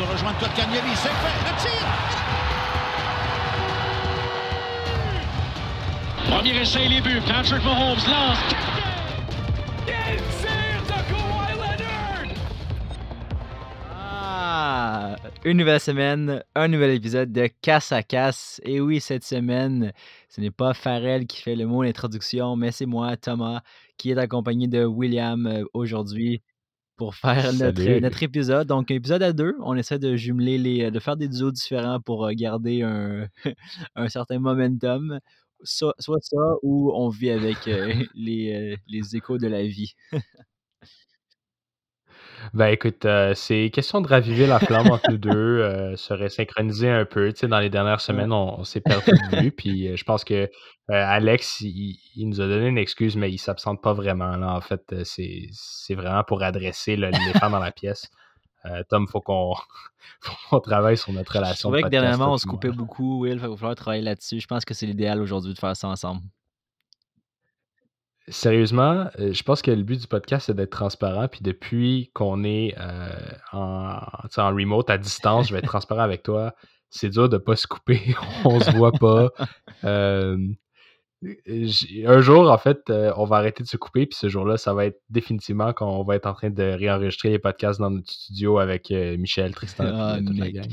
de rejoindre Kotkaniemi. C'est fait. Le tir. Premier essai, les buts. Patrick Mahomes lance. Ah, une nouvelle semaine, un nouvel épisode de Casse à Casse. Et oui, cette semaine, ce n'est pas Farrell qui fait le mot d'introduction, mais c'est moi, Thomas, qui est accompagné de William euh, aujourd'hui pour faire notre, notre épisode. Donc, épisode à deux. On essaie de jumeler les, de faire des duos différents pour euh, garder un, un certain momentum. So- soit ça ou on vit avec euh, les, euh, les échos de la vie. Ben écoute, euh, c'est question de raviver la flamme entre nous deux, euh, se ressynchroniser un peu. Tu sais, dans les dernières semaines, on, on s'est perdu de vue. Puis euh, je pense que euh, Alex, il, il nous a donné une excuse, mais il s'absente pas vraiment. Là. En fait, c'est c'est vraiment pour adresser le- l'éléphant dans la pièce. Tom, faut qu'on faut qu'on travaille sur notre relation. trouvais de que dernièrement, on se coupait beaucoup, Will. Il va falloir travailler là-dessus. Je pense que c'est l'idéal aujourd'hui de faire ça ensemble. Sérieusement, euh, je pense que le but du podcast, c'est d'être transparent. Puis depuis qu'on est euh, en, remote, à distance, je vais être transparent avec toi. C'est dur de pas se couper. On se voit pas. Euh, un jour, en fait, euh, on va arrêter de se couper. Puis ce jour-là, ça va être définitivement quand on va être en train de réenregistrer les podcasts dans notre studio avec Michel, Tristan, euh, toute la gang.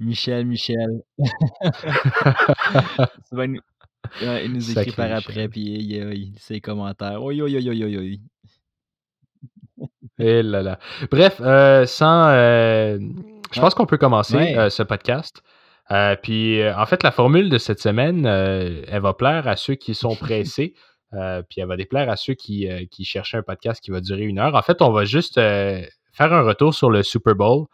Michel, Michel. Nous, ouais, il nous écrit Sacré par après, puis il, il- ses commentaires. Et là là. Bref, euh, sans. euh, je Ouais. pense qu'on peut commencer Ouais. euh, ce podcast. Euh, puis, euh, en fait, la formule de cette semaine, elle va plaire à ceux qui sont pressés. puis, elle va déplaire à ceux qui, qui cherchaient un podcast qui va durer une heure. En fait, on va juste faire un retour sur le Super Bowl.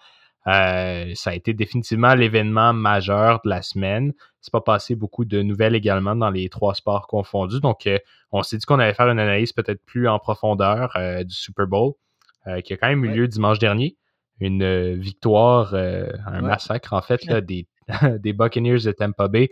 Euh, ça a été définitivement l'événement majeur de la semaine. C'est pas passé beaucoup de nouvelles également dans les trois sports confondus. Donc, euh, on s'est dit qu'on allait faire une analyse peut-être plus en profondeur euh, du Super Bowl, qui a quand même eu Ouais. lieu dimanche dernier. Une victoire, un Ouais. massacre en fait, là, des, des Buccaneers de Tampa Bay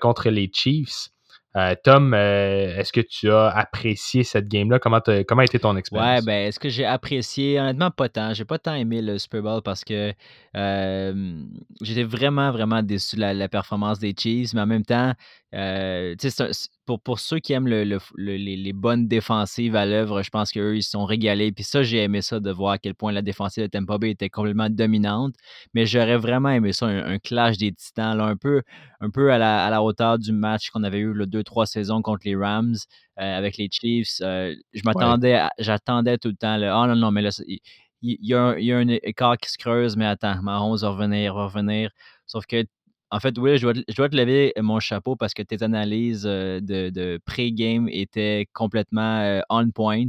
contre les Chiefs. Euh, Tom, euh, est-ce que tu as apprécié cette game-là? Comment, comment a été ton Ouais, expérience? ben, est-ce que j'ai apprécié? Honnêtement, pas tant. J'ai pas tant aimé le Super Bowl parce que euh, j'étais vraiment, vraiment déçu de la, la performance des Chiefs, mais en même temps, euh, un- pour, pour ceux qui aiment le- le- le- les, les bonnes défensives à l'œuvre, je pense qu'eux, ils se sont régalés. Puis ça, j'ai aimé ça de voir à quel point la défensive de Tampa Bay était complètement dominante. Mais j'aurais vraiment aimé ça, un, un clash des titans, là, un peu, un peu à, la, à la hauteur du match qu'on avait eu le 2-3 saisons contre les Rams euh, avec les Chiefs. Euh, je m'attendais, j'attendais tout le temps. Le, ah non, non, mais là, c'est- il, il y, a un, il y a un écart qui se creuse, mais attends, Mahomes va revenir, va revenir. Sauf que, en fait, oui, je dois, te- lever mon chapeau parce que tes analyses euh, de, pré-game étaient complètement euh, on point.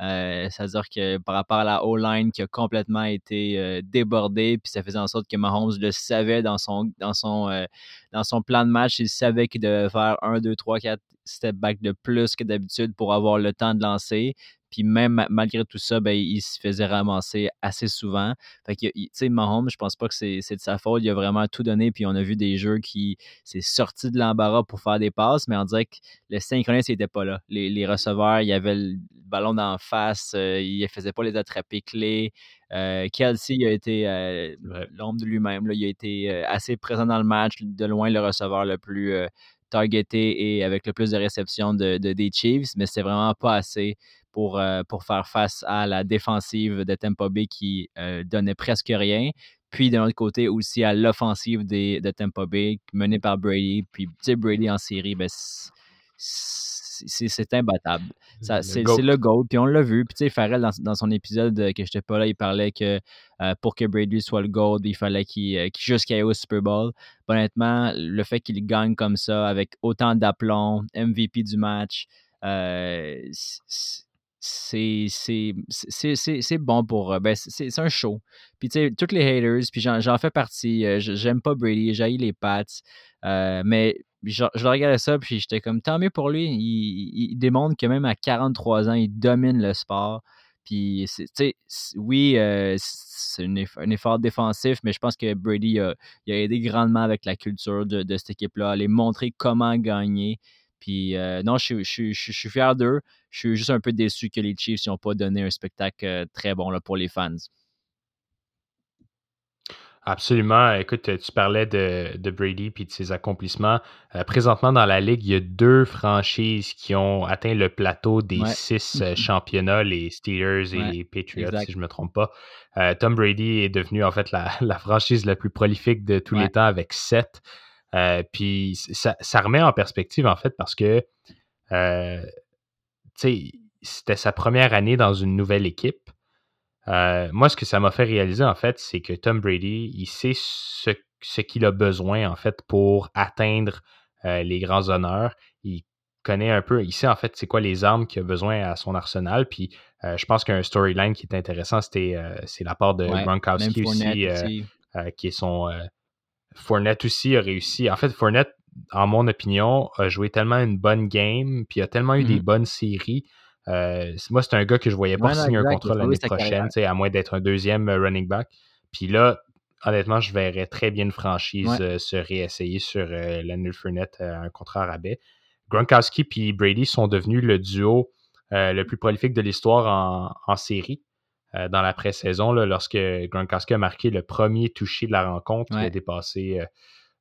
Euh, C'est-à-dire que par rapport à la O-line qui a complètement été euh, débordée, puis ça faisait en sorte que Mahomes le savait dans son, dans son, euh, dans son plan de match, il savait qu'il devait faire 1, 2, 3, 4 step back de plus que d'habitude pour avoir le temps de lancer. Puis même ma- malgré tout ça, ben, il se faisait ramasser assez souvent. Fait que, tu sais, Mahomes, je pense pas que c'est de sa faute. Il a vraiment tout donné. Puis on a vu des jeux qui s'est sorti de l'embarras pour faire des passes, mais on dirait que le synchronisme n'était pas là. Les, les receveurs, il y avait le ballon d'en face, euh, il ne faisait pas les attrapés clés. Euh, Kelsey il a été euh, l'ombre de lui-même. Il a été euh, assez présent dans le match, de loin le receveur le plus targeté et avec le plus de réceptions de, de- des Chiefs, mais c'est vraiment pas assez pour, euh, pour faire face à la défensive de Tampa Bay qui euh, donnait presque rien. Puis d'un autre côté aussi à l'offensive des- de Tampa Bay menée par Brady. Puis tu Brady en série, ben, c'est- imbattable. C'est le goal. Puis on l'a vu. Puis tu sais, Farrell, dans, dans son épisode euh, que je n'étais pas là, il parlait que euh, pour que Brady soit le goal, il fallait qu'il euh, qu'il aille au Super Bowl. Puis honnêtement, le fait qu'il gagne comme ça, avec autant d'aplomb, MVP du match, euh, c'est bon pour. euh, Ben, c'est un show. Puis, tu sais, tous les haters, puis j'en fais partie. euh, J'aime pas Brady, j'ai les Pats. euh, mais je, regardais ça, puis j'étais comme tant mieux pour lui. Il, il- démontre que même à 43 ans, il domine le sport. Puis, tu sais, oui, euh, c'est un eff- un effort défensif, mais je pense que Brady a, a aidé grandement avec la culture de, de cette équipe-là, les montrer comment gagner. Puis, euh, non, je, suis- je, suis- je, suis- je suis fier d'eux. Je suis juste un peu déçu que les Chiefs n'ont pas donné un spectacle euh, très bon là, pour les fans. Absolument. Écoute, tu parlais de, de Brady puis de ses accomplissements. Euh, présentement, dans la Ligue, il y a deux franchises qui ont atteint le plateau des six euh, championnats, les Steelers et les Patriots, si je ne me trompe pas. Euh, Tom Brady est devenu en fait la, la, franchise la plus prolifique de tous les temps avec sept. Puis ça, ça, remet en perspective, en fait, parce que c'était sa première année dans une nouvelle équipe. Euh, moi, ce que ça m'a fait réaliser, en fait, c'est que Tom Brady, il sait ce, qu'il a besoin, en fait, pour atteindre euh, les grands honneurs. Il connaît un peu, il sait, en fait, c'est quoi les armes qu'il a besoin à son arsenal. Puis, euh, je pense qu'un storyline qui est intéressant, c'était c'est la part de Gronkowski aussi, qui est son... Fournette aussi a réussi. En fait, Fournette, en mon opinion, a joué tellement une bonne game, puis a tellement eu des mmh bonnes séries euh, moi, c'est un gars que je voyais pas signer un contrat l'année prochaine, à moins d'être un deuxième euh, running back. Puis là, honnêtement, je verrais très bien une franchise euh, se réessayer sur euh, Leonard Fournette un contrat rabais. Gronkowski et Brady sont devenus le duo le plus prolifique de l'histoire en, série dans la pré-saison, lorsque Gronkowski a marqué le premier touché de la rencontre, il a dépassé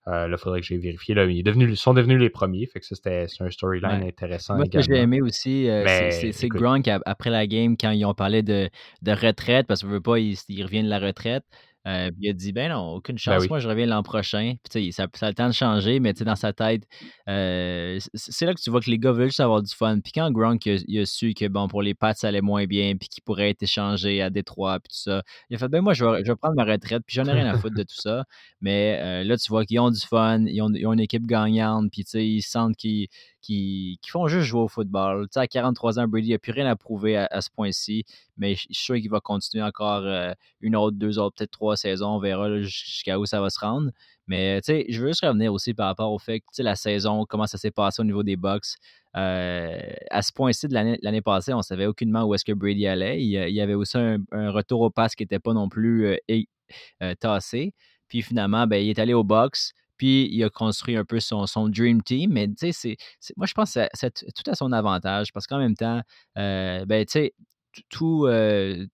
euh, là, il faudrait que j'ai vérifié. Là, ils, sont devenus les premiers. Fait que ça, c'était un storyline intéressant. Moi, ce que j'ai aimé aussi, euh, c'est Gronk, après la game, quand ils ont parlé de, de retraite, parce qu'on veut pas, il, il revient de la retraite. Euh, il a dit Ben non, aucune ben chance, moi je reviens l'an prochain. Puis, ça, ça a le temps de changer, mais dans sa tête, euh, c'est là que tu vois que les gars veulent juste avoir du fun. Puis quand Gronk il a, su que bon, pour les Pats, ça allait moins bien, puis qu'il pourrait être échangé à Détroit, puis tout ça, il a fait Ben moi, je vais, je vais prendre ma retraite, puis j'en ai rien à foutre de tout ça. Mais euh, là, tu vois qu'ils ont du fun, ils ont, ils ont une équipe gagnante, puis ils sentent qu'ils qui, font juste jouer au football. Tu sais, à 43 ans, Brady n'a plus rien à prouver à, ce point-ci, mais je suis sûr qu'il va continuer encore euh, une autre, deux autres, peut-être trois saisons. On verra jusqu'à où ça va se rendre. Mais tu sais, je veux juste revenir aussi par rapport au fait que la saison, comment ça s'est passé au niveau des Bucks. Euh, à ce point-ci de l'année passée, on ne savait aucunement où est-ce que Brady allait. Il, y avait aussi un, retour au pass qui n'était pas non plus euh, tassé. Puis finalement, ben, il est allé au box. Puis il a construit un peu son, son Dream Team. Mais tu sais, moi, je pense que c'est tout à son avantage parce qu'en même temps, ben, tu sais, tout, euh,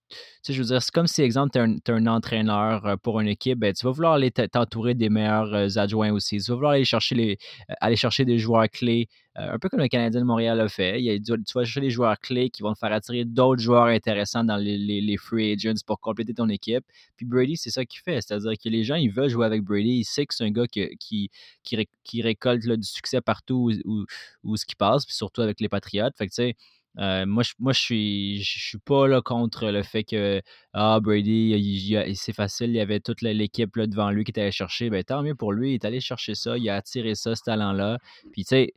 je veux dire, c'est comme si, exemple, tu es, un entraîneur euh, pour une équipe, ben, tu vas vouloir aller t'entourer des meilleurs euh, adjoints aussi. Tu vas vouloir aller chercher, les, aller chercher des joueurs clés, un peu comme le Canadien de Montréal a fait. Il tu vas chercher des joueurs clés qui vont te faire attirer d'autres joueurs intéressants dans les, les, free agents pour compléter ton équipe. Puis Brady, c'est ça qu'il fait. C'est-à-dire que les gens, ils veulent jouer avec Brady. Ils savent que c'est un gars qui, qui, qui, récolte du succès partout où, où, ce qui passe, puis surtout avec les Patriotes. Fait que, tu sais, euh, moi, je, moi, je suis, je suis pas là contre le fait que ah, Brady, c'est facile, il y avait toute l'équipe devant lui qui était allé chercher. Ben, tant mieux pour lui, il est allé chercher ça, il a attiré ça, ce talent-là. Puis, tu sais,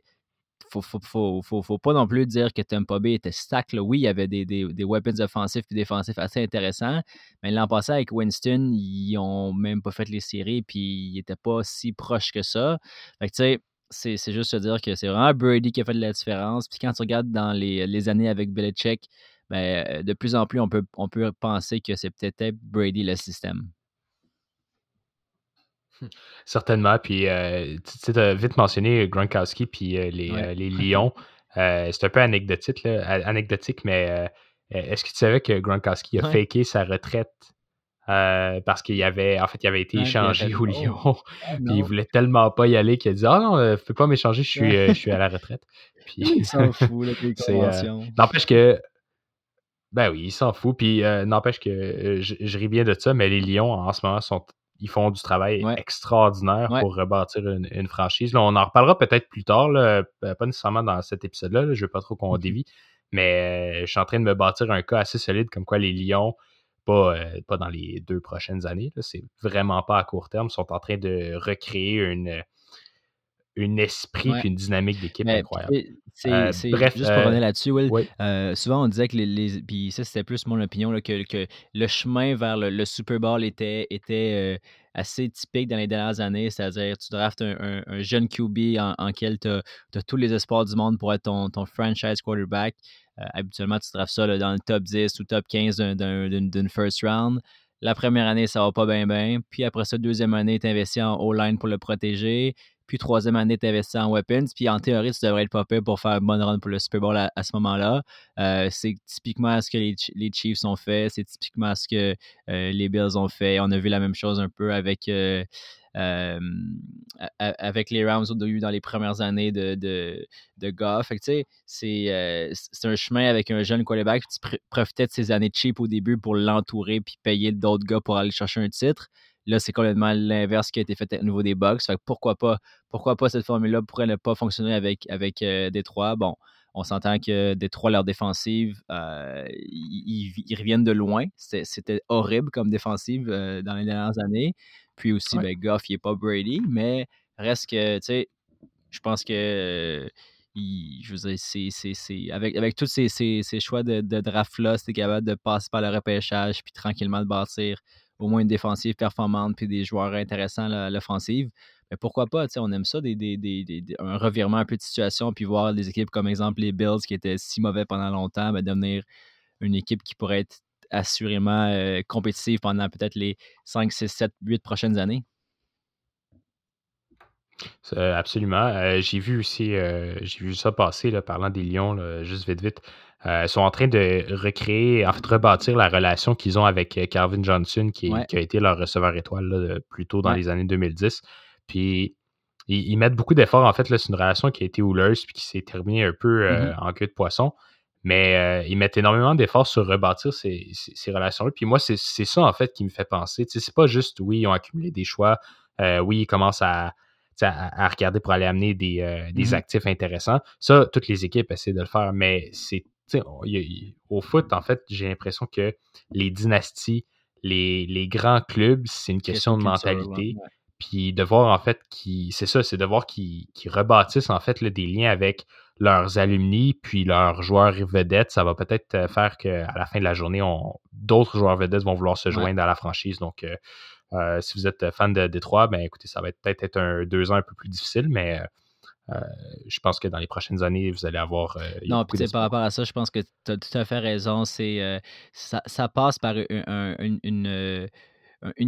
faut, faut, faut, pas non plus dire que Tampa Bay était stack. Oui, il y avait des, des, des weapons offensifs et défensifs assez intéressants, mais l'an passé avec Winston, ils ont même pas fait les séries, puis ils n'étaient pas si proches que ça. Fait que, tu sais, c'est juste se dire que c'est vraiment Brady qui a fait de la différence. Puis quand tu regardes dans les, années avec Belichick, ben, euh, de plus en plus, on peut, on peut penser que c'est peut-être Brady le système. Certainement. Puis, euh, tu as vite mentionné Gronkowski puis euh, les, les, Lions. c'est un peu anecdotique, anecdotique mais est-ce que tu savais que Gronkowski a faké sa retraite? Euh, parce qu'il avait, en fait, il avait été échangé au Lyon. Ah, puis il voulait tellement pas y aller qu'il a dit Ah non, ne euh, fais pas m'échanger, je suis, euh, je suis à la retraite. Puis, il s'en fout, là, N'empêche que. Ben oui, il s'en fout. Puis n'empêche que je, ris bien de ça, mais les Lions, en ce moment, sont, ils font du travail extraordinaire pour rebâtir une, franchise. Là, on en reparlera peut-être plus tard, pas nécessairement dans cet épisode-là. je ne veux pas trop qu'on dévie. Mais je suis en train de me bâtir un cas assez solide comme quoi les Lions pas, euh, pas dans les deux prochaines années. C'est vraiment pas à court terme. Ils sont en train de recréer une, une esprit et une dynamique d'équipe incroyable. Euh, bref, juste pour euh, revenir là-dessus, Will, souvent on disait que les. puis ça, c'était plus mon opinion, que, que, le chemin vers le, Super Bowl était, était assez typique dans les dernières années. C'est-à-dire, tu draftes un, jeune QB en, en quel tu as, tous les espoirs du monde pour être ton, ton franchise quarterback. Euh, habituellement, tu drafts ça dans le top 10 ou top 15 d'une first round. La première année, ça va pas bien, bien. Puis après ça, deuxième année, tu investis en O-line pour le protéger. Puis troisième année, tu investis en weapons, puis en théorie, tu devrais être pas pour faire une bonne run pour le Super Bowl à, ce moment-là. Euh, c'est typiquement ce que les, Chiefs ont fait, c'est typiquement ce que euh, les Bills ont fait. On a vu la même chose un peu avec. Euh, avec les Rams dans les premières années de, de, de Goff. c'est un chemin avec un jeune quarterback. Tu profitais de ces années cheap au début pour l'entourer puis payer d'autres gars pour aller chercher un titre. Là, c'est complètement l'inverse qui a été fait au niveau des Bucks. pourquoi pas, pourquoi pas cette formule-là pourrait ne pas fonctionner avec, avec euh, Détroit? Bon, on s'entend que Détroit, leur défensive, euh, ils, reviennent de loin. C'était horrible comme défensive euh, dans les dernières années. Puis aussi, ben, Goff, il n'est pas Brady, mais reste que, tu sais, je pense que. je veux dire, avec, avec tous ces, choix de, de draft-là, c'était capable de passer par le repêchage puis tranquillement de bâtir au moins une défensive performante puis des joueurs intéressants à l'offensive. Mais pourquoi pas? On aime ça, des, un revirement un peu de situation, puis voir des équipes comme exemple les Bills qui étaient si mauvais pendant longtemps, ben, devenir une équipe qui pourrait être assurément euh, compétitive pendant peut-être les 5, 6, 7, 8 prochaines années. Absolument. Euh, j'ai vu aussi, euh, j'ai vu ça passer, là, parlant des Lions, juste vite, vite. Euh, sont en train de recréer, en fait, rebâtir la relation qu'ils ont avec Calvin Johnson, qui, a été leur receveur étoile plus tôt dans les années 2010. Puis ils, mettent beaucoup d'efforts. En fait, c'est une relation qui a été houleuse puis qui s'est terminée un peu mm-hmm. en queue de poisson. Mais ils mettent énormément d'efforts sur rebâtir ces, relations-là. Puis moi, c'est ça, en fait, qui me fait penser. c'est pas juste, oui, ils ont accumulé des choix. oui, ils commencent à, à, regarder pour aller amener des, mm-hmm. actifs intéressants. Ça, toutes les équipes essaient de le faire, mais c'est au foot, en fait, j'ai l'impression que les dynasties, les, grands clubs, c'est une question de mentalité. Puis de voir, en fait, qui c'est ça, c'est de voir qu'ils rebâtissent, en fait, des liens avec leurs alumni, puis leurs joueurs vedettes. Ça va peut-être euh, faire qu'à la fin de la journée, d'autres joueurs vedettes vont vouloir se joindre à la franchise. Donc, euh, euh, si vous êtes fan de Détroit, ben écoutez, ça va peut-être être un deux ans un peu plus difficile, mais euh, je pense que dans les prochaines années, vous allez avoir. Euh, non, puis par rapport à ça, je pense que tu as tout à fait raison. C'est, euh, ça, ça, passe par une, une,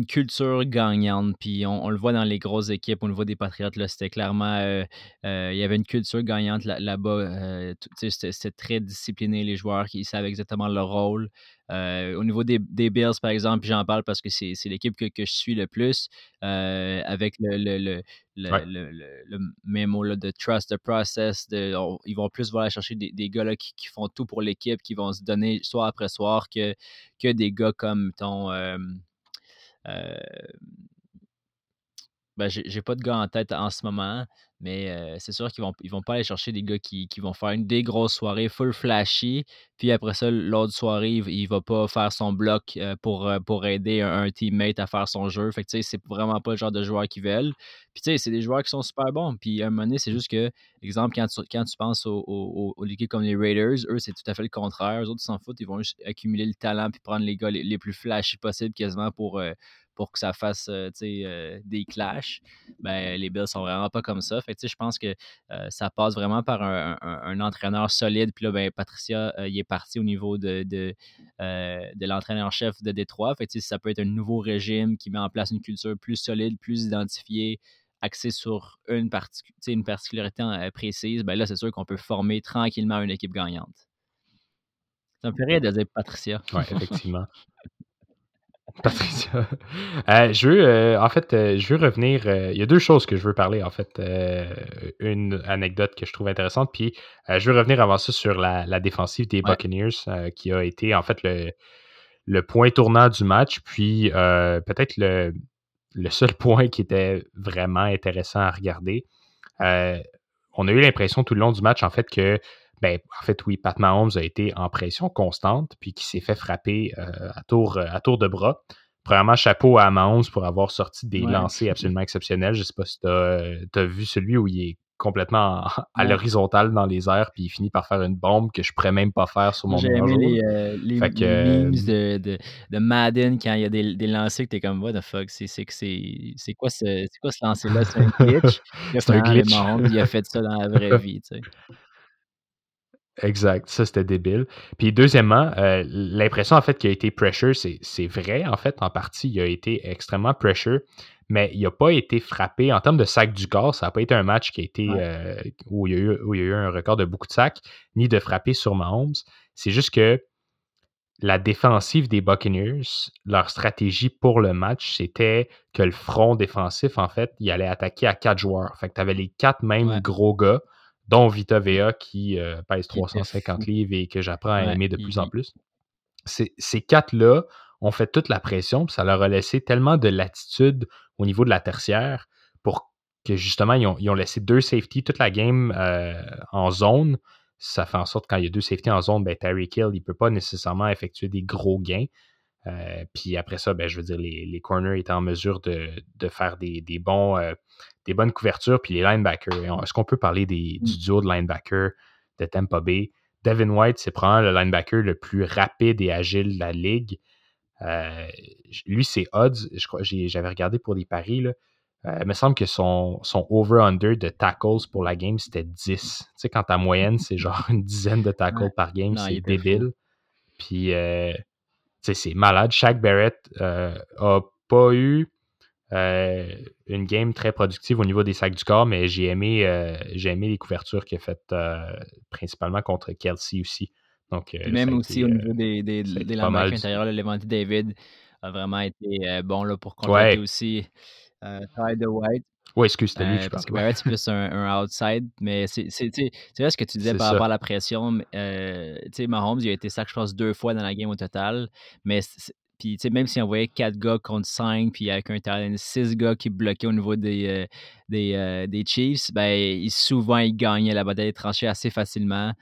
culture gagnante. Puis on, le voit dans les grosses équipes, on le voit des Patriotes, là, c'était clairement. il y avait une culture gagnante là, bas c'était, très discipliné, les joueurs qui savaient exactement leur rôle. Euh, au niveau des, Bills, par exemple, j'en parle parce que c'est l'équipe que, je suis le plus, euh, avec le, le, le, mémo de trust the process. De, ils vont plus aller chercher des, gars qui, font tout pour l'équipe, qui vont se donner soir après soir que, que des gars comme ton. Euh, ben, j'ai pas de gars en tête en ce moment, mais c'est sûr qu'ils vont, ils vont pas aller chercher des gars qui, vont faire une des grosses soirées full flashy, puis après ça, l'autre soirée, il, va pas faire son bloc pour, pour aider un, teammate à faire son jeu. Fait que c'est vraiment pas le genre de joueur qu'ils veulent. Puis tu sais, c'est des joueurs qui sont super bons. Puis à un moment donné, c'est juste que, exemple, quand tu, quand tu penses aux, aux, aux équipes comme les Raiders, eux, c'est tout à fait le contraire. Eux autres, ils s'en foutent, ils vont juste accumuler le talent puis prendre les gars les, les plus flashy possibles quasiment pour pour que ça fasse euh, euh, des clashs. Ben, les Bills sont vraiment pas comme ça. Fait je pense que euh, ça passe vraiment par un, entraîneur solide. Puis là, ben, Patricia, il est parti au niveau de, de, de l'entraîneur-chef de Détroit. Fait ça peut être un nouveau régime qui met en place une culture plus solide, plus identifiée axée sur une, une particularité précise, ben là, c'est sûr qu'on peut former tranquillement une équipe gagnante. Ça me fait rire de dire Patricia. Oui, effectivement. Patricia. Euh, je veux, euh, en fait, euh, je veux revenir. il y a deux choses que je veux parler, en fait. une anecdote que je trouve intéressante, puis je veux revenir avant ça sur la, défensive des Buccaneers, qui a été, en fait, le, le point tournant du match, puis peut-être le, le, seul point qui était vraiment intéressant à regarder. on a eu l'impression tout le long du match, en fait, que ben, en fait, oui, Pat Mahomes a été en pression constante, puis qui s'est fait frapper euh, à, tour, à tour de bras. Premièrement, chapeau à Mahomes pour avoir sorti des lancers absolument exceptionnels. Je ne sais pas si tu as, as, vu celui où il est complètement à l'horizontale dans les airs, puis il finit par faire une bombe que je pourrais même pas faire sur mon J'ai aimé les, euh, les, memes de, de, de, Madden quand il y a des, des lancers que t'es comme, what the fuck, c'est quoi ce, quoi ce lancer-là? C'est un glitch. c'est un glitch. il a fait ça dans la vraie vie, tu sais. Exact, ça c'était débile. Puis deuxièmement, euh, l'impression en fait qu'il a été pressure, c'est vrai en fait, en partie, il a été extrêmement pressure, mais il n'a pas été frappé en termes de sac du corps. Ça n'a pas été un match qui a été euh, où, il y a eu, où, il y a eu, un record de beaucoup de sacs, ni de frapper sur Mahomes. C'est juste que la défensive des Buccaneers, leur stratégie pour le match, c'était que le front défensif, en fait, il allait attaquer à quatre joueurs. Fait que tu avais les quatre mêmes gros gars dont Vita Vea qui euh, pèse 350 livres et que j'apprends à aimer de plus en plus. Ces quatre-là ont fait toute la pression, puis ça leur a laissé tellement de latitude au niveau de la tertiaire pour que justement, ils ont, laissé deux safety toute la game euh, en zone. Ça fait en sorte quand il y a deux safety en zone, ben, Terry Kill, il ne peut pas nécessairement effectuer des gros gains. Euh, puis après ça, ben, je veux dire, les, corners étaient en mesure de, faire des, bons, euh, des bonnes couvertures. Puis les linebackers, est-ce qu'on peut parler des, du mm. duo de linebackers de Tampa Bay? Devin White, c'est probablement le linebacker le plus rapide et agile de la ligue. Euh, lui, c'est odds. J'avais regardé pour des paris. Là. il me semble que son, son over-under de tackles pour la game, c'était 10. Tu sais, quand ta moyenne, c'est genre une dizaine de tackles par game, c'est débile. Puis c'est malade. Shaq Barrett n'a euh, pas eu euh, une game très productive au niveau des sacs du corps, mais j'ai aimé, euh, aimé les couvertures qu'il a faites principalement contre Kelsey aussi. Donc, Même aussi au niveau des, des, des linebackers intérieurs, Levante David a vraiment été bon là, pour compléter aussi Tyler White. Oui, excuse, c'était lui, je pense. Parce que Barrett, c'est plus un, outside, mais c'est vrai ce que tu disais par rapport à la pression. Euh, tu sais, Mahomes, il a été sac, je pense, deux fois dans la game au total. Mais puis, même si on voyait quatre gars contre cinq, puis avec un talent, six gars qui bloquaient au niveau des, euh, des, euh, des, Chiefs, ben, souvent, ils gagnaient la bataille tranchée assez facilement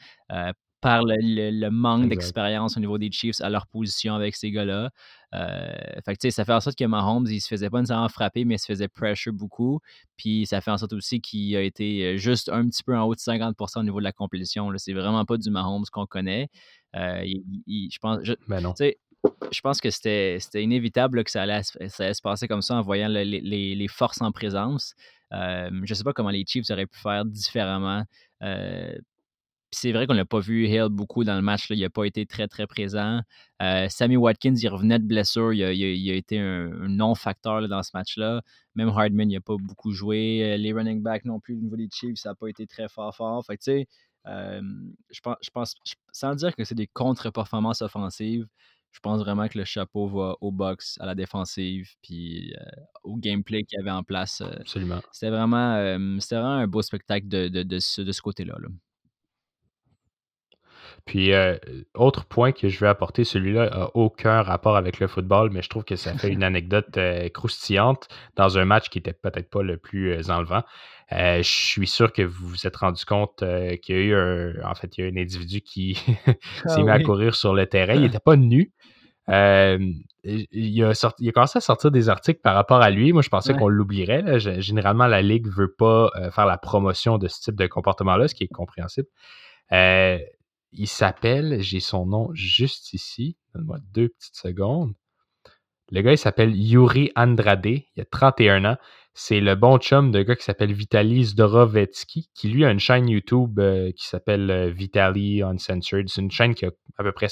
par le, manque d'expérience au niveau des Chiefs à leur position avec ces gars-là. Euh, fait ça fait en sorte que Mahomes, il se faisait pas nécessairement frapper, mais il se faisait pressure beaucoup. Puis ça fait en sorte aussi qu'il a été euh, juste un petit peu en haut de 50% au niveau de la complétion. C'est vraiment pas du Mahomes qu'on connaît. Euh, je pense, je, ben je pense que c'était inévitable que ça allait, ça se passer comme ça en voyant les, les, forces en présence. je ne sais pas comment les Chiefs auraient pu faire différemment c'est vrai qu'on n'a pas vu Hill beaucoup dans le match. Il n'a pas été très, très présent. Sammy Watkins, il revenait de blessure. Il a, été un, non-facteur dans ce match-là. Même Hardman, il n'a pas beaucoup joué. Les running backs non plus, au niveau des Chiefs, ça n'a pas été très fort, fort. Fait je pense sans dire que c'est des contre-performances offensives, je pense vraiment que le chapeau va au box, à la défensive, puis au gameplay qu'il y avait en place. Absolument. C'était vraiment, vraiment, un beau spectacle de, de, de ce, côté-là. là puis, euh, autre point que je vais apporter, celui-là n'a aucun rapport avec le football, mais je trouve que ça fait une anecdote euh, croustillante dans un match qui n'était peut-être pas le plus euh, enlevant. je suis sûr que vous vous êtes rendu compte qu'il y a eu un, en fait, il y a un individu qui ah s'est mis à courir sur le terrain. Il n'était pas nu. il, a sorti, il, a commencé à sortir des articles par rapport à lui. Moi, je pensais qu'on l'oublierait. Généralement, la Ligue ne veut pas faire la promotion de ce type de comportement-là, ce qui est compréhensible. Il s'appelle, j'ai son nom juste ici. Donne-moi deux petites secondes. Le gars, il s'appelle Yuri Andrade. Il a 31 ans. C'est le bon chum de gars qui s'appelle Vitaly Zdorovetsky, qui lui a une chaîne YouTube euh, qui s'appelle euh, Vitaly Uncensored. C'est une chaîne qui a à peu près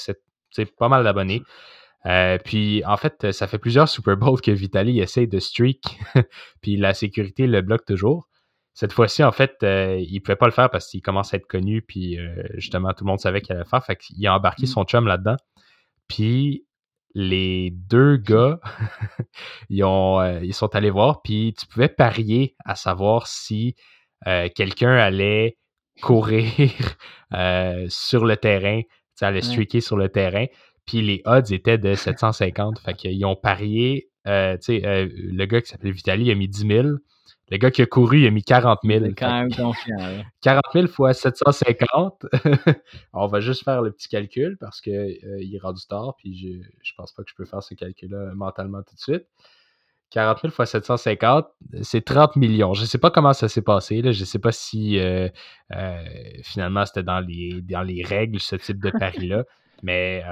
pas mal d'abonnés. Euh, puis en fait, ça fait plusieurs Super Bowls que Vitaly essaie de streak, puis la sécurité le bloque toujours. Cette fois-ci, en fait, euh, il ne pouvait pas le faire parce qu'il commence à être connu, puis euh, justement, tout le monde savait qu'il allait le faire. Fait qu'il a embarqué mmh. son chum là-dedans. Puis les deux gars, ils, ont, euh, ils sont allés voir, puis tu pouvais parier à savoir si quelqu'un allait courir sur le terrain, tu allait streaker sur le terrain. Puis les odds étaient de 750. fait qu'ils ont parié, tu sais, le gars qui s'appelait Vitali a mis 10 000. Le gars qui a couru, il a mis 40 000. C'est quand même confiant. 40 000 fois 750. On va juste faire le petit calcul parce qu'il euh, est rendu tard, puis je ne pense pas que je peux faire ce calcul-là mentalement tout de suite. 40 000 fois 750, c'est 30 millions. Je ne sais pas comment ça s'est passé. Là. Je ne sais pas si euh, euh, finalement c'était dans les, dans les règles, ce type de pari-là. Mais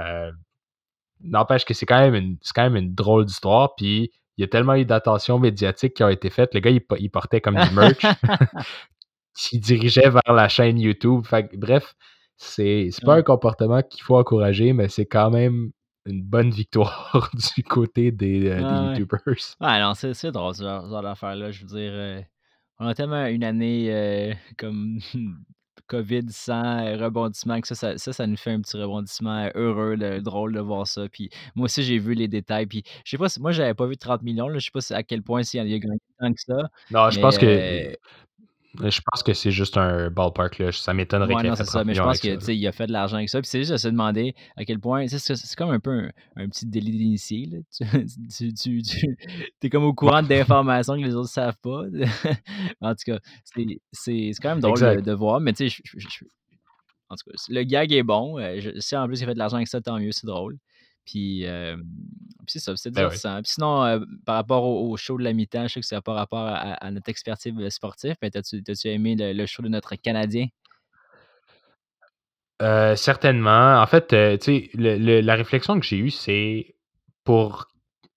n'empêche que c'est quand, même une, quand même une drôle d'histoire. Puis il y a tellement eu d'attention médiatique qui a été faite. Le gars, il, portait comme du merch qui dirigeait vers la chaîne YouTube. bref, c'est pas un comportement qu'il faut encourager, mais c'est quand même une bonne victoire du côté des, euh, des Ouais, ouais. YouTubers. Ouais, non, c'est drôle ce genre d'affaires-là. Je veux dire, heu, on a tellement une année, heu, comme COVID sans, heu, rebondissement que ça ça ça ça nous fait un petit rebondissement, heu, heureux, drôle de voir ça. Puis moi aussi, j'ai vu les détails, puis je sais pas si moi, j'avais pas vu 30 000 000 là, je sais pas à quel point s'il y a gagné tant que ça, Non, je pense que, heu, je pense que c'est juste un ballpark, là. Ça m'étonnerait Ouais, qu'il ait fait ça, 30 mais je 000 000 pense avec que, ça, tu là. sais, il a fait de l'argent avec ça, puis c'est juste de se demander à quel point c'est comme un peu un un petit délit d'initié. Tu tu es comme au courant d'informations que les autres savent pas. En tout cas, c'est quand même drôle de voir, mais tu sais, je je je en tout cas, le gag est bon, je si en plus il a fait de l'argent avec ça, tant mieux, c'est drôle. Puis, puis c'est ça, c'est Ben oui. divertissant. Puis sinon, par rapport au au show de la mi-temps, je sais que a pas rapport à notre expertise, heu, sportif, mais t'as-tu t'as-tu aimé le le show de notre Canadien? Certainement. En fait, tu sais, la réflexion que j'ai eue, c'est pour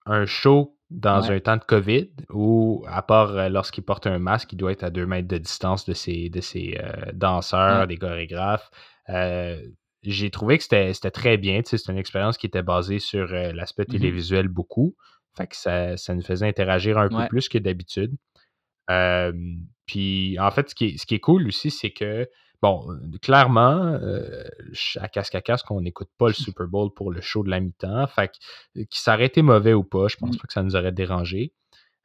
un show dans Ouais. un temps de COVID ou à part, lorsqu'il porte un masque, il doit être à 2 mètres de distance de ses de ses, danseurs, Ouais. des chorégraphes. J'ai trouvé que c'était très bien. C'est une expérience qui était basée sur, heu, l'aspect Mmh mh. télévisuel beaucoup. Fait que ça ça nous faisait interagir un peu plus que d'habitude. Puis en fait, ce qui est ce qui est cool aussi, c'est que, bon, heu, clairement, heu, ch à casque à casque, on n'écoute pas le Super Bowl pour le show de la mi-temps. Fait que, aurait été mauvais ou pas, je pense Mmh. pas que ça nous aurait dérangé.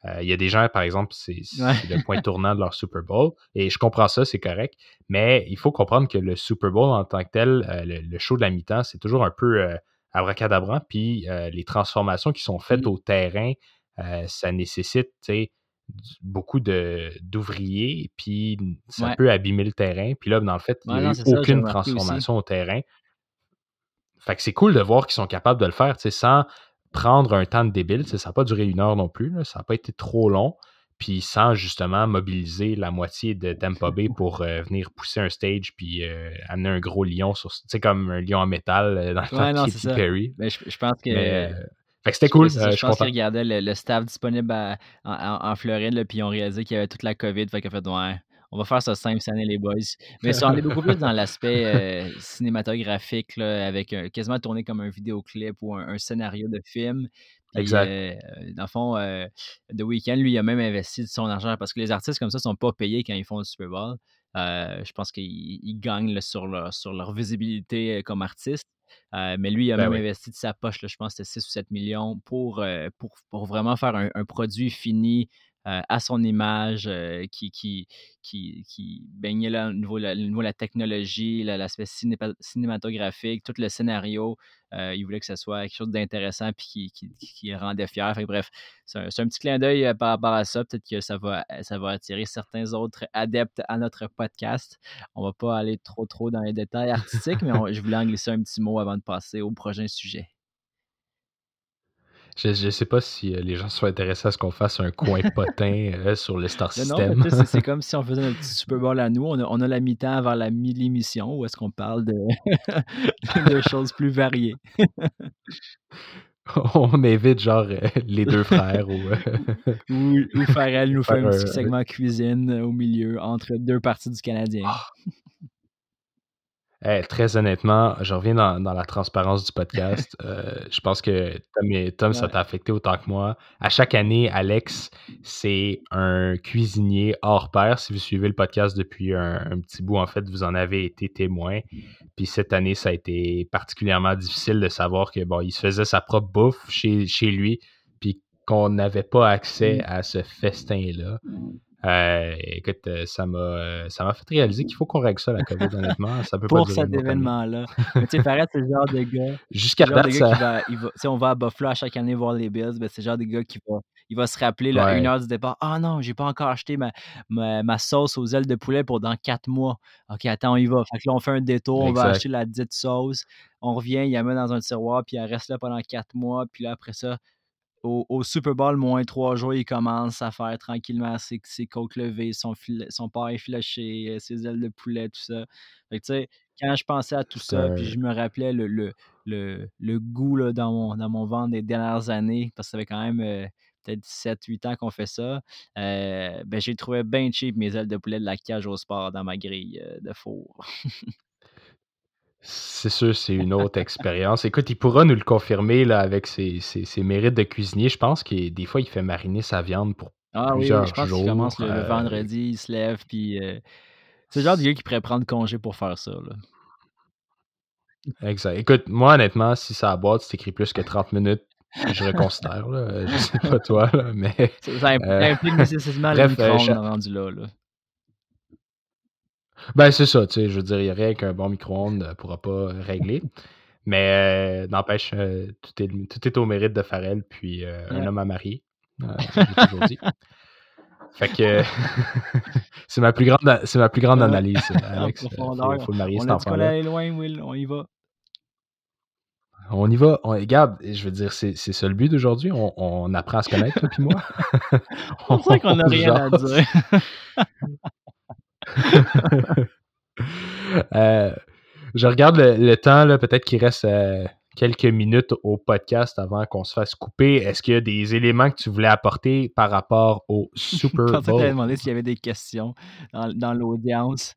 Heu, il y a des gens, par exemple, c'est Ouais. le point tournant de leur Super Bowl et je comprends ça, c'est correct. Mais il faut comprendre que le Super Bowl en tant que tel, heu, le le show de la mi-temps, c'est toujours un peu, heu, abracadabrant. Puis, heu, les transformations qui sont faites au terrain, ça nécessite, beaucoup de d'ouvriers, puis ça Ouais. peut abîmer le terrain. Puis là, dans le fait, il y Ouais, a eu ça, aucune transformation au terrain. Fait que c'est cool de voir qu'ils sont capables de le faire, tu sais, sans prendre un temps de débile. Tu sais, ça a pas duré 1 heure non plus, là, ça a pas été trop long. Puis sans justement mobiliser la moitié de Tampa Bay pour, heu, venir pousser un stage puis, heu, amener un gros lion sur tu sais, comme un lion en métal, heu, dans le temps Ouais, de non, Katy. Perry. Mais je je pense que Mais, c'était cool, je pense qu'ils regardaient le le staff disponible à en en en Floride, là, puis ils ont réalisé qu'il y avait toute la COVID. Fait qu'ils ont fait: «Ouais, on va faire ça simple cette année, les boys». Mais ça en est beaucoup plus dans l'aspect, heu, cinématographique, là, avec, quasiment tourné comme un vidéoclip ou un un scénario de film. Puis, Exact. heu, dans le fond, heu, The Weeknd, lui, il a même investi de son argent parce que les artistes comme ça sont pas payés quand ils font le Super Bowl. Heu, je pense qu'ils ils gagnent, là, sur leur sur leur visibilité, comme artistes. Heu, mais lui, il a Ben même oui. investi de sa poche, là, je pense que c'était 6 ou 7 000 000 pour, heu, pour pour vraiment faire un un produit fini, heu, à son image, heu, qui qui qui baignait là au niveau la au niveau de la technologie, la l'aspect cinépa cinématographique, tout le scénario. Heu, il voulait que ça soit quelque chose d'intéressant puis qui qui qui rendait fier. Bref, c'est un un petit clin d'œil, par rapport à ça. Peut-être que ça va ça va attirer certains autres adeptes à notre podcast. On va pas aller trop, trop dans les détails artistiques, mais je voulais en glisser un petit mot avant de passer au prochain sujet. Je je sais pas si, heu, les gens sont intéressés à ce qu'on fasse un coin potin, heu, sur le Star System. c'est comme si on faisait notre petit Super Bowl à nous. On a on a la mi-temps vers la mi l'émission où est-ce qu'on parle de de choses plus variées. On invite genre, heu, les 2 frères ou, heu, Ou ou Pharrell nous fait un un petit segment cuisine, au milieu entre 2 parties du Canadien. Ah! Hey, très honnêtement, je reviens dans dans la transparence du podcast. Heu, je pense que Tom et Tom, ça t'a affecté autant que moi. À chaque année, Alex, c'est un cuisinier hors pair. Si vous suivez le podcast depuis un un petit bout, en fait, vous en avez été témoin. Puis cette année, ça a été particulièrement difficile de savoir que, bon, il se faisait sa propre bouffe chez chez lui, puis qu'on n'avait pas accès Mmh. à ce festin-là. Heu, écoute, heu, ça m'a, heu, ça m'a fait réaliser qu'il faut qu'on règle ça, la COVID, honnêtement. Ça peut Pour cet une événement-là. Mais tu sais, Pharrell, c'est le genre de gars Jusqu'à date, ça va il va on va à Buffalo à chaque année voir les Bills, ben, c'est le genre de gars qui va il va se rappeler, là, à 1 Ouais. heure du départ: «Ah non, j'ai pas encore acheté ma ma ma sauce aux ailes de poulet pour dans 4 mois. OK, attends, on y va». Fait que là, on fait un détour, on va acheter la dite sauce, on revient, il la met dans un tiroir, puis elle reste là pendant 4 mois. Puis là, après ça, au au Super Bowl, moins 3 jours, il commence à faire tranquillement ses ses côtes levées, son filet son effiloché, heu, ses ailes de poulet, tout ça. Fait que quand je pensais à tout ça, puis je me rappelais le le le le goût, là, dans mon dans mon ventre des dernières années, parce que ça fait quand même, heu, peut-être 7-8 ans qu'on fait ça, heu, ben, j'ai trouvé bien cheap mes ailes de poulet de la cage au sport dans ma grille, de four. C'est sûr, c'est une autre expérience. Écoute, il pourra nous le confirmer là, avec ses, ses- ses mérites de cuisinier. Je pense que des fois, il fait mariner sa viande pour Ah oui, plusieurs je pense jours. commence le, le euh, vendredi, il se lève, puis euh, c'est le genre de gars qui pourrait prendre congé pour faire ça. Là. exact. Écoute, moi, honnêtement, si ça boîte, c'est écrit plus que 30 minutes, je reconsidère. Là. Je sais pas toi, là, mais Ça, ça impl- ça Euh, implique nécessairement le bref, micro-ondes cha- rendu là. là. Ben c'est ça, tu sais, je veux dire, il n'y a rien qu'un bon micro-ondes ne pourra pas régler. Mais euh, n'empêche, euh, tout, est, tout est au mérite de Farrell, puis euh, un homme à marier. Euh, toujours dit. Fait que c'est ma plus grande, c'est ma plus grande analyse, Alex. Il faut, faut le marier, On cet loin, Will, on y va. On y va. On, regarde, je veux dire, c'est c'est ça le but d'aujourd'hui. On, on apprend à se connaître, toi puis moi. On dirait qu'on n'a On rien à dire. Euh, je regarde le, le temps, peut-être qu'il reste euh, quelques minutes au podcast avant qu'on se fasse couper. Est-ce qu'il y a des éléments que tu voulais apporter par rapport au Je Super pensais que tu allais Bowl? demander s'il y avait des questions dans, dans l'audience.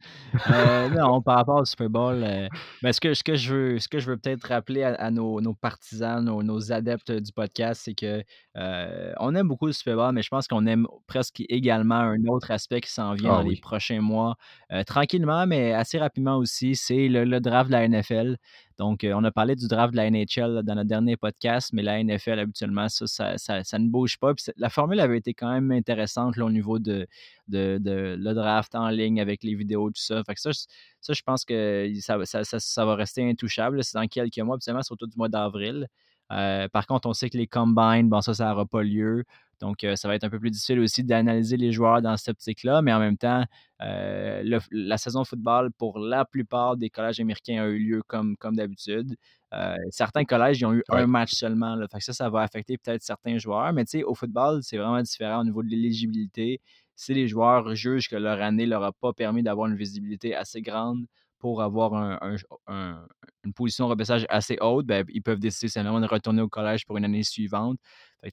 Euh, non, par rapport au Super Bowl, euh, ben, ce, que, ce, que je veux, ce que je veux peut-être rappeler à, à nos, nos partisans, nos, nos adeptes du podcast, c'est que euh, on aime beaucoup le Super Bowl, mais je pense qu'on aime presque également un autre aspect qui s'en vient Ah dans les prochains mois. Euh, tranquillement, mais assez rapidement aussi, c'est le, le draft de la NFL. Donc, euh, on a parlé du draft de la NHL dans notre dernier podcast, mais la NFL, habituellement, ça, ça, ça- ne bouge pas. La formule avait été quand même intéressante au niveau de, de, de le draft en ligne avec les vidéos, tout ça. Ça, ça, je pense que ça, ça, va rester intouchable. C'est dans quelques mois, habituellement, autour du mois d'avril. Euh, par contre, on sait que les combines, bon, ça, ça n'aura pas lieu. Donc, euh, ça va être un peu plus difficile aussi d'analyser les joueurs dans cette optique-là, mais en même temps, euh, le- la saison de football pour la plupart des collèges américains a eu lieu comme, comme d'habitude. Euh, certains collèges, ils ont eu Ouais. un match seulement. Là, fait que ça, ça va affecter peut-être certains joueurs. Mais tu sais, au football, c'est vraiment différent au niveau de l'éligibilité. Si les joueurs jugent que leur année ne leur a pas permis d'avoir une visibilité assez grande pour avoir un- un- un- une position de repêchage assez haute, ben, ils peuvent décider simplement de retourner au collège pour une année suivante.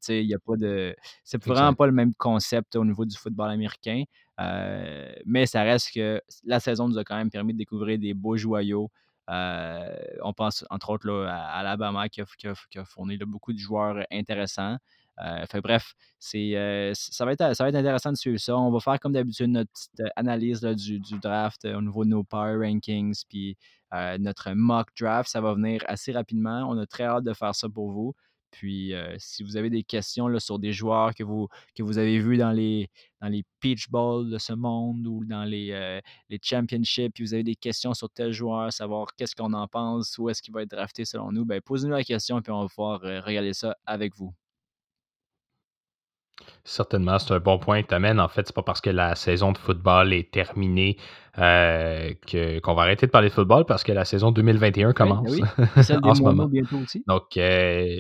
Il y a pas de. C'est vraiment pas le même concept au niveau du football américain. Euh, mais ça reste que la saison nous a quand même permis de découvrir des beaux joyaux. Euh, on pense entre autres là, à Alabama qui a, qui a- qui a fourni là, beaucoup de joueurs intéressants. Euh, fait bref, euh, ça, va être, ça va être intéressant de suivre ça. On va faire comme d'habitude notre petite euh, analyse là, du, du draft au niveau de nos power rankings, puis notre mock draft. Ça va venir assez rapidement. On a très hâte de faire ça pour vous. Puis, si vous avez des questions là, sur des joueurs que vous, que vous avez vus dans les, dans les Peach Bowl de ce monde ou dans les, les championships, puis vous avez des questions sur tel joueur, savoir qu'est-ce qu'on en pense, où est-ce qu'il va être drafté selon nous, ben, posez-nous la question, puis on va pouvoir regarder ça avec vous. Certainement, c'est un bon point que tu amènes. En fait, c'est pas parce que la saison de football est terminée euh, que- qu'on va arrêter de parler de football parce que la saison 2021 Oui, ben commence oui. Puis celle des en ce moment. bientôt aussi. Donc, euh,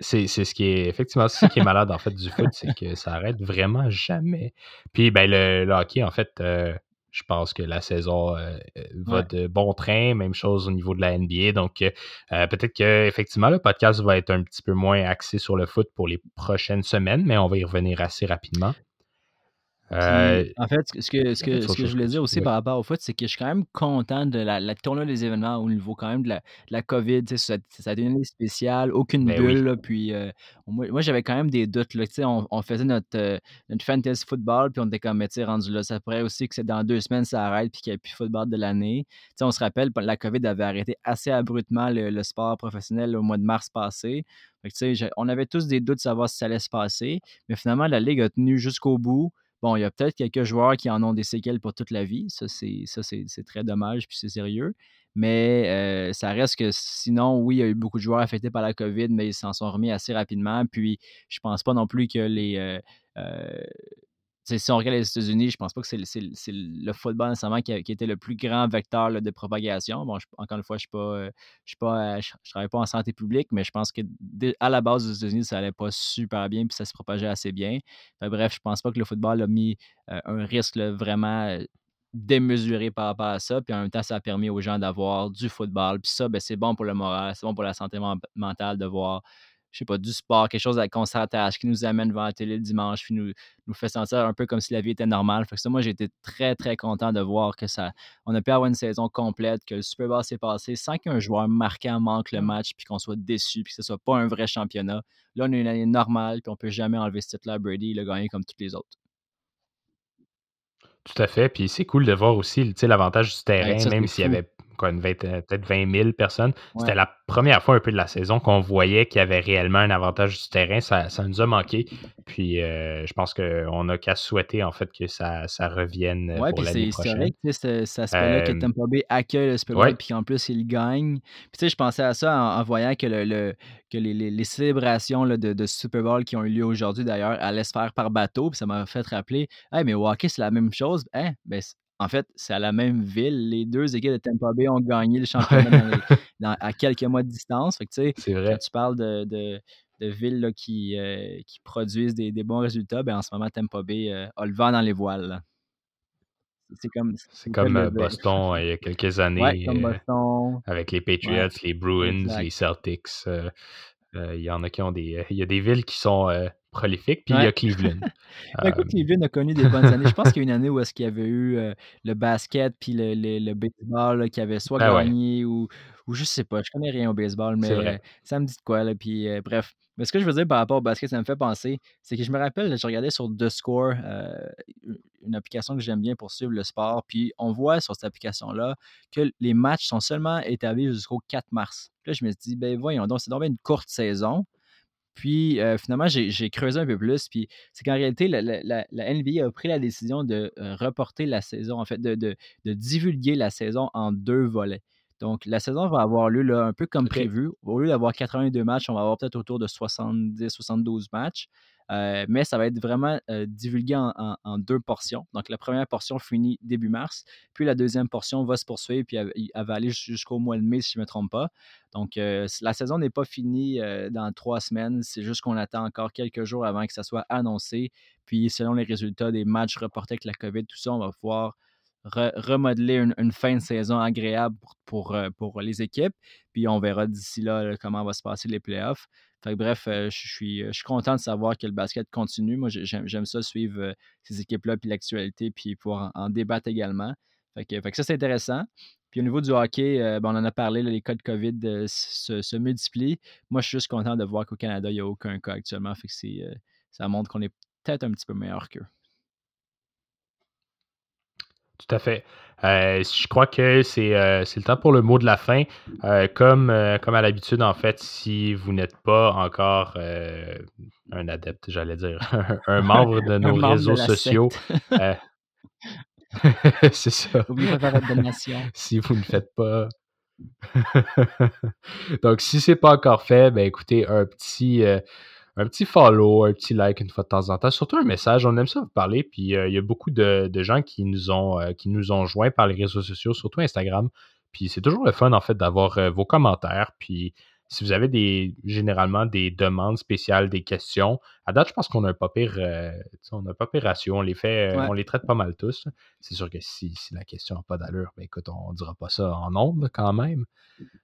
c'est c'est ce qui est effectivement ce qui est malade en fait du foot, c'est que ça arrête vraiment jamais. Puis ben le, le hockey, en fait, euh, je pense que la saison euh, euh, va Ouais. de bon train, même chose au niveau de la NBA. Donc euh, peut-être que effectivement le podcast va être un petit peu moins axé sur le foot pour les prochaines semaines, mais on va y revenir assez rapidement. Euh, en fait, ce que, ce que, ce a que, je voulais dire aussi par rapport au foot, c'est que je suis quand même content de la, la tournure des événements au niveau quand même de la, de la COVID. Ça, ça a été une année spéciale, aucune Ben bulle. oui. là, puis euh, moi, moi, j'avais quand même des doutes. Là, on, on faisait notre, euh, notre fantasy football, puis on était comme, mais rendu là, ça pourrait aussi que c'est dans deux semaines, ça arrête, puis qu'il n'y ait plus de football de l'année. On se rappelle, la COVID avait arrêté assez abruptement le, le sport professionnel au mois de mars passé. Fait que, on avait tous des doutes de savoir si ça allait se passer, mais finalement, la Ligue a tenu jusqu'au bout. Bon, il y a peut-être quelques joueurs qui en ont des séquelles pour toute la vie. Ça, c'est, très dommage, puis c'est sérieux. Mais euh, ça reste que sinon, oui, il y a eu beaucoup de joueurs affectés par la COVID, mais ils s'en sont remis assez rapidement. Puis, je pense pas non plus que les. euh, euh, si on regarde les États-Unis, je pense pas que c'est, le- football nécessairement qui, qui était le plus grand vecteur de propagation. Bon, encore une fois, je suis pas, euh, je suis pas, euh, je, je travaille pas en santé publique, mais je pense que à la base aux États-Unis, ça allait pas super bien, puis ça se propageait assez bien. Bref, je pense pas que le football a mis euh, un risque vraiment démesuré par rapport à ça. Puis en même temps, ça a permis aux gens d'avoir du football. Puis ça, ben, c'est bon pour le moral, c'est bon pour la santé men- mentale de voir je sais pas, du sport, quelque chose qu'on s'attache, qui nous amène vers la télé le dimanche, puis nous, nous fait sentir un peu comme si la vie était normale. Fait que ça, moi, j'ai été très, très content de voir que ça, on a pu avoir une saison complète, que le Super Bowl s'est passé sans qu'un joueur marquant manque le match, puis qu'on soit déçu, puis que ce soit pas un vrai championnat. Là, on a une année normale, puis on peut jamais enlever ce titre-là Brady. Il a gagné comme tous les autres. Tout à fait. Puis c'est cool de voir aussi l'avantage du terrain, même s'il y avait quoi, euh, peut-être 20 000 personnes. C'était la première fois un peu de la saison qu'on voyait qu'il y avait réellement un avantage du terrain. Ça, nous a manqué. Puis euh, je pense qu'on n'a qu'à souhaiter en fait que ça, ça revienne euh, pour l'année prochaine. C'est vrai ça aspect-là que Tampa Bay accueille le Super Bowl puis qu'en plus il gagne. Puis tu sais, je pensais à ça en, voyant que, le, que les, les, célébrations de, de, Super Bowl qui ont eu lieu aujourd'hui d'ailleurs allaient se faire par bateau. Puis ça m'a fait rappeler, hey, mais au hockey, c'est la même chose. Hein? Ben, en fait, c'est à la même ville. Les deux équipes de Tampa Bay ont gagné le championnat à quelques mois de distance. Fait que, c'est vrai. Quand tu parles de, de, villes qui, euh, qui produisent des, bons résultats, ben, en ce moment, Tampa Bay euh, a le vent dans les voiles. C'est comme, comme euh, Boston il y a quelques années. avec les Patriots, les Bruins, les Celtics. Il y en a qui ont des. Il y a des villes qui sont prolifique. Puis il y a Cleveland. Ben, écoute, Cleveland a connu des bonnes années. Je pense qu'il y a une année où est-ce qu'il y avait eu euh, le basket puis le, le, baseball qui avait soit ben gagné ou, ou je sais pas. Je connais rien au baseball, mais ça me dit de quoi. Là, puis euh, bref. Mais ce que je veux dire par rapport au basket, ça me fait penser, c'est que je me rappelle, je regardais sur The Score, euh, une application que j'aime bien pour suivre le sport, puis on voit sur cette application-là que les matchs sont seulement établis jusqu'au 4 mars. là, je me suis dit, ben voyons donc, c'est donc une courte saison. Puis euh, finalement, j'ai creusé un peu plus. Puis c'est qu'en réalité, la, NBA a pris la décision de reporter la saison, en fait, de, divulguer la saison en deux volets. Donc, la saison va avoir lieu là, un peu comme prévu. Au lieu d'avoir 82 matchs, on va avoir peut-être autour de 70-72 matchs. Euh, mais ça va être vraiment euh, divulgué en, deux portions. Donc, la première portion finit début mars, puis la deuxième portion va se poursuivre, puis elle, va aller jusqu'au mois de mai, si je ne me trompe pas. Donc, euh, la saison n'est pas finie dans trois semaines, c'est juste qu'on attend encore quelques jours avant que ça soit annoncé. Puis, selon les résultats des matchs reportés avec la COVID, tout ça, on va pouvoir remodeler une, fin de saison agréable pour, pour, les équipes. Puis on verra d'ici là, comment va se passer les playoffs bref, euh, je suis, je suis content de savoir que le basket continue. Moi, j'aime ça suivre euh, ces équipes-là, puis l'actualité, puis pouvoir en, débattre également. Fait que, ça, c'est intéressant. Puis au niveau du hockey, euh, ben, on en a parlé, les cas de COVID se, multiplient. Moi, je suis juste content de voir qu'au Canada, il n'y a aucun cas actuellement. Fait que ça montre qu'on est peut-être un petit peu meilleur qu'eux. Tout à fait. Euh, je crois que c'est euh, le temps pour le mot de la fin. Euh, comme, comme à l'habitude, en fait, si vous n'êtes pas encore un adepte, j'allais dire, un membre de nos réseaux sociaux, c'est ça. si vous ne faites pas. Donc, si c'est pas encore fait, ben écoutez, un petit un petit follow, un petit like une fois de temps en temps, surtout un message. On aime ça vous parler. Puis euh, il y a beaucoup de, gens qui nous ont euh, qui nous ont joints par les réseaux sociaux, surtout Instagram. Puis c'est toujours le fun en fait d'avoir euh, vos commentaires. Puis si vous avez des généralement des demandes spéciales, des questions, à date, je pense qu'on a un pas pire, on a un pas pire ratio. On les fait, on les traite pas mal tous. C'est sûr que si, la question n'a pas d'allure, ben écoute, on ne dira pas ça en nombre quand même.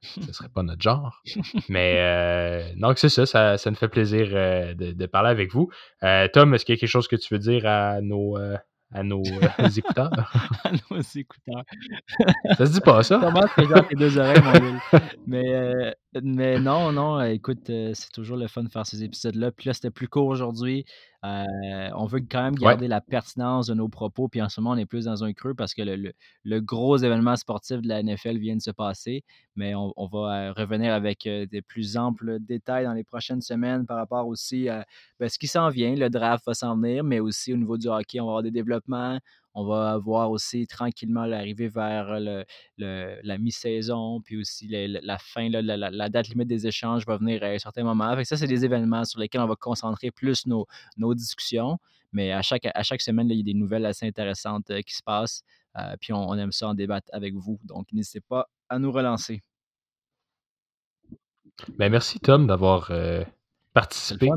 Ce serait pas notre genre. Mais euh, donc, c'est ça, ça, ça, nous fait plaisir euh, de, parler avec vous. Euh, Tom, est-ce qu'il y a quelque chose que tu veux dire à nos, à nos écouteurs? à nos écouteurs. ça se dit pas, ça? Comment genre tes deux oreilles, mon Mais, mais non, non, écoute, c'est toujours le fun de faire ces épisodes-là. Puis là, c'était plus court aujourd'hui. Euh, on veut quand même garder la pertinence de nos propos, puis en ce moment, on est plus dans un creux parce que le, gros événement sportif de la NFL vient de se passer, mais on, va euh, revenir avec euh, des plus amples détails dans les prochaines semaines par rapport aussi à ben, ce qui s'en vient. Le draft va s'en venir, mais aussi au niveau du hockey, on va avoir des développements. On va voir aussi tranquillement l'arrivée vers la mi-saison, puis aussi la, fin, la, date limite des échanges va venir à un certain moment. ça, c'est des événements sur lesquels on va concentrer plus nos, discussions. Mais à chaque, à chaque semaine, il y a des nouvelles assez intéressantes euh, qui se passent. Euh, puis on, aime ça en débattre avec vous. Donc, n'hésitez pas à nous relancer. Ben, merci, Tom, d'avoir euh, participé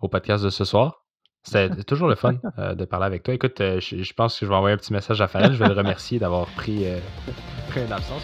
au podcast de ce soir. C'était toujours le fun euh, de parler avec toi. Écoute, euh, je, pense que je vais envoyer un petit message à Farrell. Je vais le remercier d'avoir pris, euh, pris une absence.